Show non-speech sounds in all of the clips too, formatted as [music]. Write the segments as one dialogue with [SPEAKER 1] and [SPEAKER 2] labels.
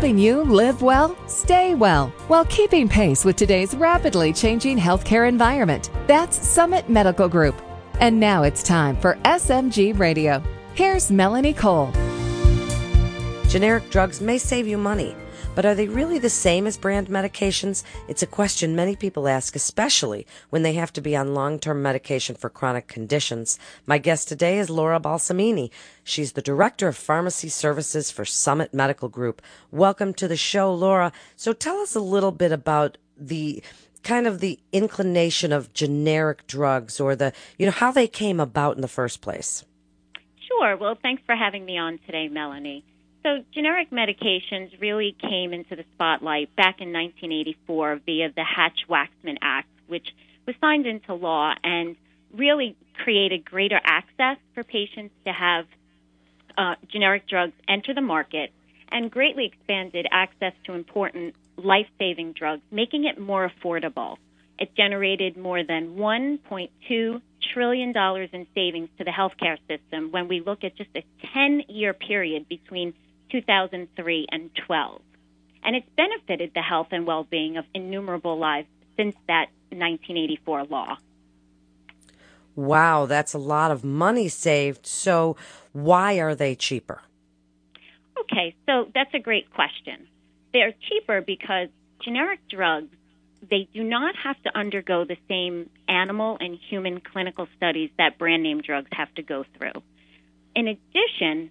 [SPEAKER 1] helping you live well, stay well, while keeping pace with today's rapidly changing healthcare environment. That's Summit Medical Group. And now it's time for SMG Radio. Here's Melanie Cole.
[SPEAKER 2] Generic drugs may save you money, but are they really the same as brand medications? It's a question many people ask, especially when they have to be on long term medication for chronic conditions. My guest today is Laura Balsamini. She's the Director of Pharmacy Services for Summit Medical Group. Welcome to the show, Laura. So tell us a little bit about the kind of the inclination of generic drugs or the, you know, how they came about in the first place.
[SPEAKER 3] Sure. Well, thanks for having me on today, Melanie. So, generic medications really came into the spotlight back in 1984 via the Hatch Waxman Act, which was signed into law and really created greater access for patients to have uh, generic drugs enter the market and greatly expanded access to important life saving drugs, making it more affordable. It generated more than $1.2 trillion in savings to the healthcare system when we look at just a 10 year period between 2003 and 12. And it's benefited the health and well being of innumerable lives since that 1984 law.
[SPEAKER 2] Wow, that's a lot of money saved. So, why are they cheaper?
[SPEAKER 3] Okay, so that's a great question. They're cheaper because generic drugs they do not have to undergo the same animal and human clinical studies that brand name drugs have to go through. In addition,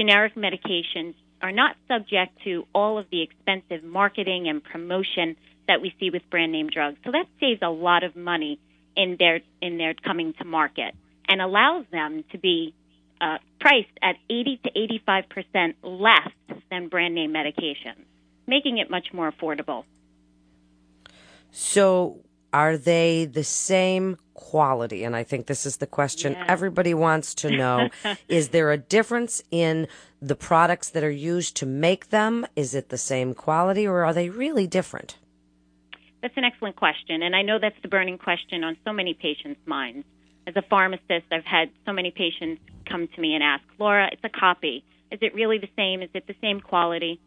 [SPEAKER 3] generic medications are not subject to all of the expensive marketing and promotion that we see with brand name drugs. So that saves a lot of money in their in their coming to market and allows them to be uh, priced at 80 to 85 percent less than brand name medications, making it much more affordable.
[SPEAKER 2] So, are they the same quality? And I think this is the question
[SPEAKER 3] Yeah.
[SPEAKER 2] everybody wants to know. [laughs] is there a difference in the products that are used to make them? Is it the same quality or are they really different?
[SPEAKER 3] That's an excellent question, and I know that's the burning question on so many patients' minds. As a pharmacist, I've had so many patients come to me and ask, Laura, it's a copy. Is it really the same? Is it the same quality?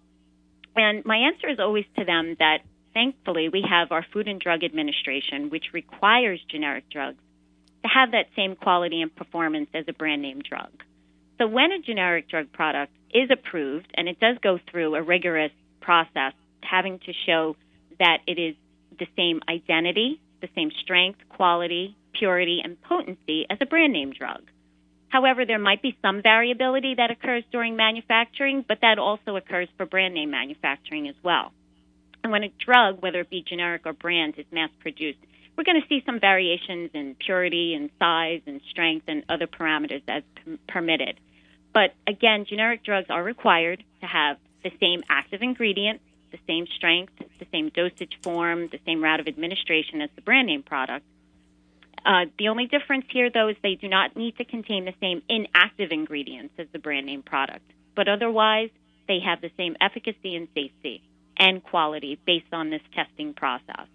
[SPEAKER 3] And my answer is always to them that thankfully we have our Food and Drug Administration, which requires generic drugs to have that same quality and performance as a brand name drug. So when a generic drug product is approved, and it does go through a rigorous process having to show that it is the same identity, the same strength, quality, purity, and potency as a brand name drug. However, there might be some variability that occurs during manufacturing, but that also occurs for brand name manufacturing as well. And when a drug, whether it be generic or brand, is mass produced, we're going to see some variations in purity and size and strength and other parameters as p- permitted. But again, generic drugs are required to have the same active ingredient, the same strength, the same dosage form, the same route of administration as the brand name product. Uh, the only difference here, though, is they do not need to contain the same inactive ingredients as the brand name product. But otherwise, they have the same efficacy and safety and quality based on this testing process.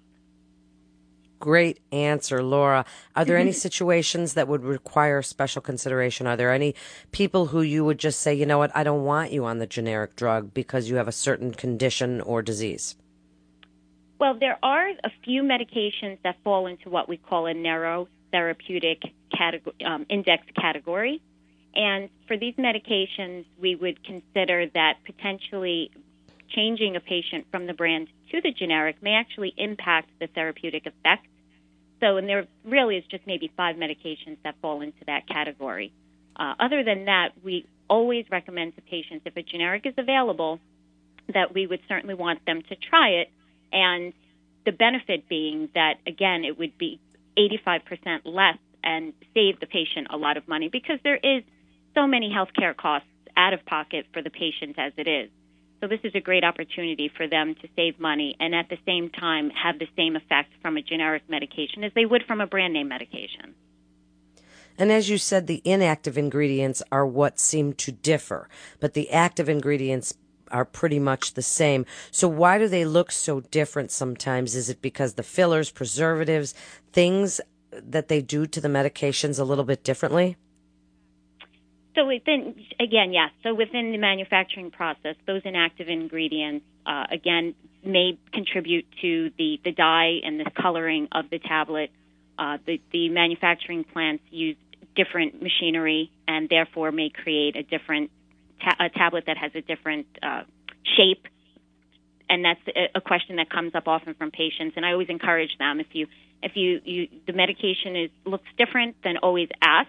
[SPEAKER 2] Great answer, Laura. Are there any [laughs] situations that would require special consideration? Are there any people who you would just say, you know what, I don't want you on the generic drug because you have a certain condition or disease?
[SPEAKER 3] Well, there are a few medications that fall into what we call a narrow therapeutic category, um, index category. And for these medications, we would consider that potentially changing a patient from the brand to the generic may actually impact the therapeutic effect. So, and there really is just maybe five medications that fall into that category. Uh, other than that, we always recommend to patients if a generic is available that we would certainly want them to try it. And the benefit being that, again, it would be 85% less and save the patient a lot of money because there is so many healthcare costs out of pocket for the patient as it is. So this is a great opportunity for them to save money and at the same time have the same effect from a generic medication as they would from a brand name medication.
[SPEAKER 2] And as you said, the inactive ingredients are what seem to differ, but the active ingredients are pretty much the same. So why do they look so different sometimes? Is it because the fillers, preservatives, things that they do to the medications a little bit differently?
[SPEAKER 3] So within, again, yes. So within the manufacturing process, those inactive ingredients, uh, again, may contribute to the, the dye and the coloring of the tablet. Uh, the, the manufacturing plants use different machinery and therefore may create a different ta- a tablet that has a different uh, shape. And that's a, question that comes up often from patients. And I always encourage them if you if you, you the medication is looks different, then always ask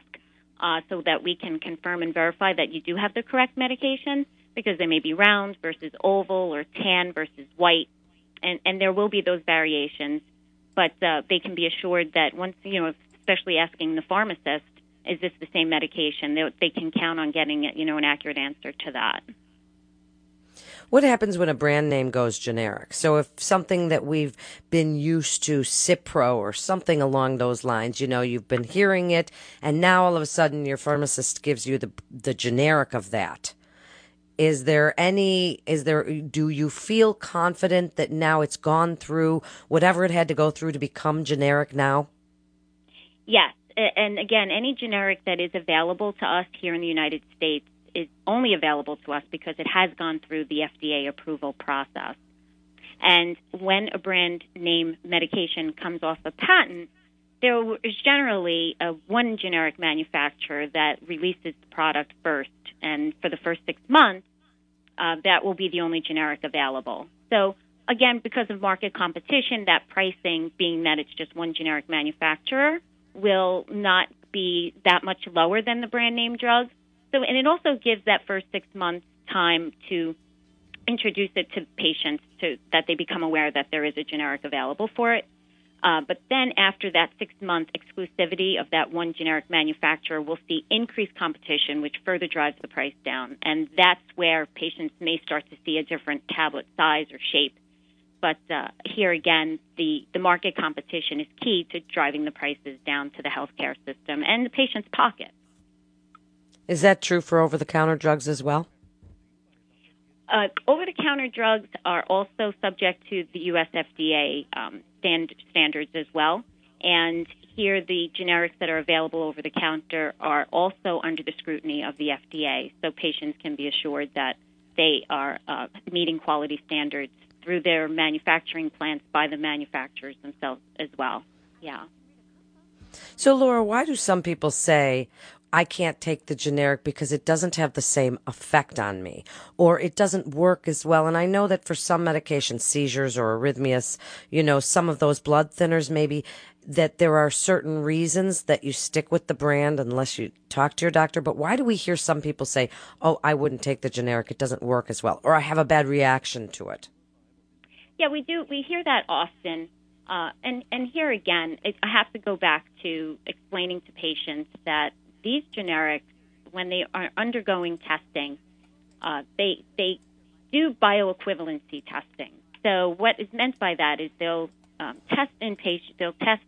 [SPEAKER 3] uh, so that we can confirm and verify that you do have the correct medication because they may be round versus oval or tan versus white, and and there will be those variations, but uh, they can be assured that once you know, especially asking the pharmacist, is this the same medication? They, they can count on getting you know an accurate answer to that.
[SPEAKER 2] What happens when a brand name goes generic? So if something that we've been used to, Cipro or something along those lines, you know, you've been hearing it, and now all of a sudden your pharmacist gives you the the generic of that. Is there any? Is there? Do you feel confident that now it's gone through whatever it had to go through to become generic now?
[SPEAKER 3] Yes, and again, any generic that is available to us here in the United States is only available to us because it has gone through the FDA approval process. And when a brand name medication comes off a patent, there is generally a one generic manufacturer that releases the product first, and for the first six months, uh, that will be the only generic available. So again, because of market competition, that pricing, being that it's just one generic manufacturer, will not be that much lower than the brand name drug. So, and it also gives that first six months time to introduce it to patients to that they become aware that there is a generic available for it. Uh, but then after that six month exclusivity of that one generic manufacturer, we'll see increased competition, which further drives the price down. And that's where patients may start to see a different tablet size or shape. But uh, here again, the, the market competition is key to driving the prices down to the healthcare system and the patient's pocket.
[SPEAKER 2] Is that true for over the counter drugs as well?
[SPEAKER 3] Uh, over the counter drugs are also subject to the US FDA um, stand, standards as well. And here, the generics that are available over the counter are also under the scrutiny of the FDA. So patients can be assured that they are uh, meeting quality standards through their manufacturing plants by the manufacturers themselves as well. Yeah.
[SPEAKER 2] So, Laura, why do some people say, I can't take the generic because it doesn't have the same effect on me or it doesn't work as well. And I know that for some medications, seizures or arrhythmias, you know, some of those blood thinners maybe that there are certain reasons that you stick with the brand unless you talk to your doctor. But why do we hear some people say, Oh, I wouldn't take the generic. It doesn't work as well. Or I have a bad reaction to it.
[SPEAKER 3] Yeah, we do. We hear that often. Uh, and, and here again, it, I have to go back to explaining to patients that these generics, when they are undergoing testing, uh, they they do bioequivalency testing. So what is meant by that is they'll um, test in patients. They'll test.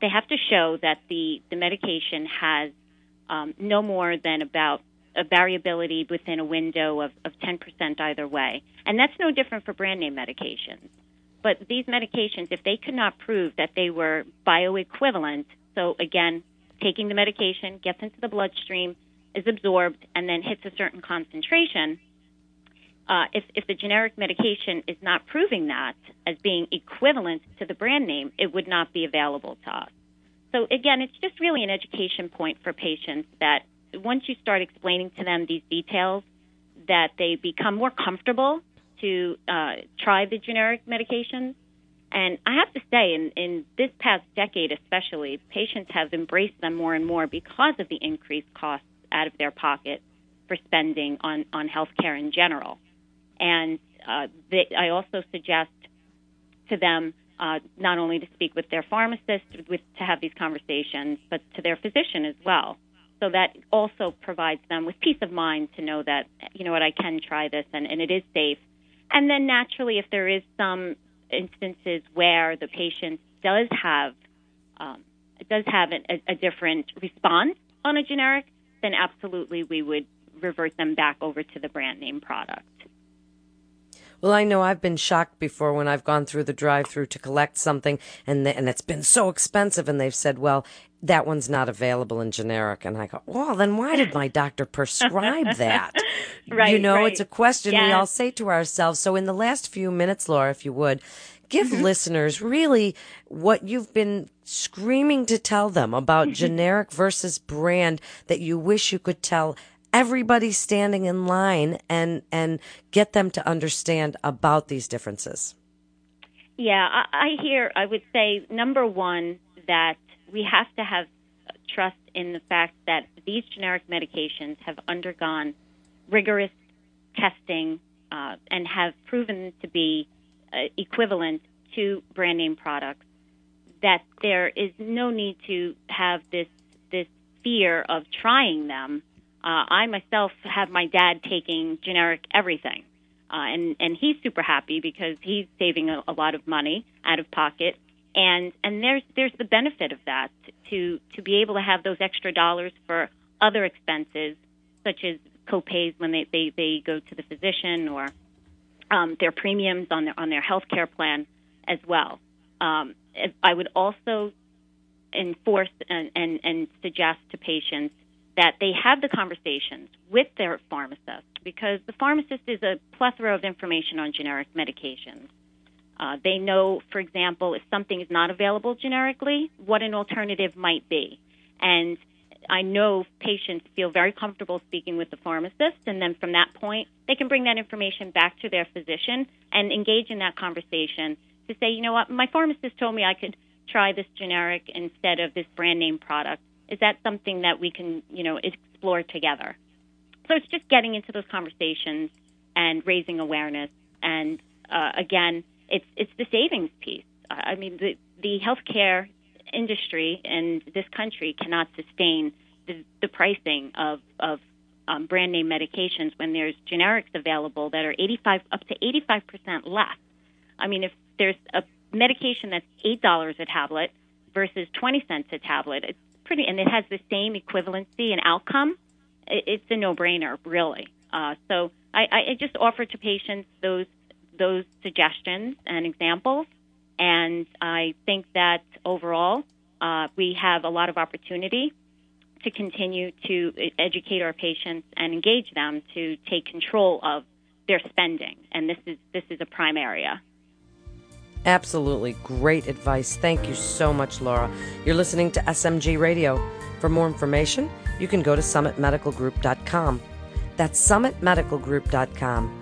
[SPEAKER 3] They have to show that the the medication has um, no more than about a variability within a window of, of 10% either way. And that's no different for brand name medications. But these medications, if they could not prove that they were bioequivalent, so again, taking the medication, gets into the bloodstream, is absorbed, and then hits a certain concentration. Uh, if, if the generic medication is not proving that as being equivalent to the brand name, it would not be available to us. So again, it's just really an education point for patients that once you start explaining to them these details, that they become more comfortable to uh, try the generic medications and I have to say, in, in this past decade especially, patients have embraced them more and more because of the increased costs out of their pocket for spending on, on health care in general. And uh, they, I also suggest to them uh, not only to speak with their pharmacist with, to have these conversations, but to their physician as well. So that also provides them with peace of mind to know that, you know what, I can try this and, and it is safe. And then naturally, if there is some instances where the patient does have um, does have a, a different response on a generic, then absolutely we would revert them back over to the brand name product.
[SPEAKER 2] Well, I know I've been shocked before when I've gone through the drive-through to collect something and and it's been so expensive and they've said, "Well, that one's not available in generic. And I go, well, then why did my doctor prescribe [laughs] that?
[SPEAKER 3] right,
[SPEAKER 2] you know,
[SPEAKER 3] right.
[SPEAKER 2] it's a question we all say to ourselves. So in the last few minutes, Laura, if you would, give
[SPEAKER 3] Mm-hmm.
[SPEAKER 2] listeners really what you've been screaming to tell them about
[SPEAKER 3] Mm-hmm.
[SPEAKER 2] generic versus brand that you wish you could tell everybody standing in line and, and get them to understand about these differences.
[SPEAKER 3] Yeah, I, I hear, I would say, number one, that we have to have trust in the fact that these generic medications have undergone rigorous testing uh, and have proven to be uh, equivalent to brand name products. That there is no need to have this this fear of trying them. Uh, I myself have my dad taking generic everything, uh, and and he's super happy because he's saving a, a lot of money out of pocket, and and there's there's the benefit of that to to be able to have those extra dollars for other expenses such as copays when they they, they go to the physician or um, their premiums on their on their health care plan as well. Um, I would also enforce and, and, and suggest to patients that they have the conversations with their pharmacist because the pharmacist is a plethora of information on generic medications. Uh, they know, for example, if something is not available generically, what an alternative might be. And I know patients feel very comfortable speaking with the pharmacist, and then from that point, they can bring that information back to their physician and engage in that conversation to say, you know what, my pharmacist told me I could try this generic instead of this brand name product. Is that something that we can, you know, explore together? So it's just getting into those conversations and raising awareness. And uh, again, it's it's the savings piece. I mean, the the healthcare industry in this country cannot sustain the, the pricing of of um, brand name medications when there's generics available that are 85 up to 85 percent less. I mean, if there's a medication that's eight dollars a tablet versus 20 cents a tablet, it's pretty, and it has the same equivalency and outcome. It, it's a no-brainer, really. Uh, so I I just offer to patients those those suggestions and examples, and I think that overall uh, we have a lot of opportunity to continue to educate our patients and engage them to take control of their spending, and this is this is a prime area.
[SPEAKER 2] Absolutely great advice. Thank you so much, Laura. You're listening to SMG Radio. For more information, you can go to summitmedicalgroup.com. That's summitmedicalgroup.com.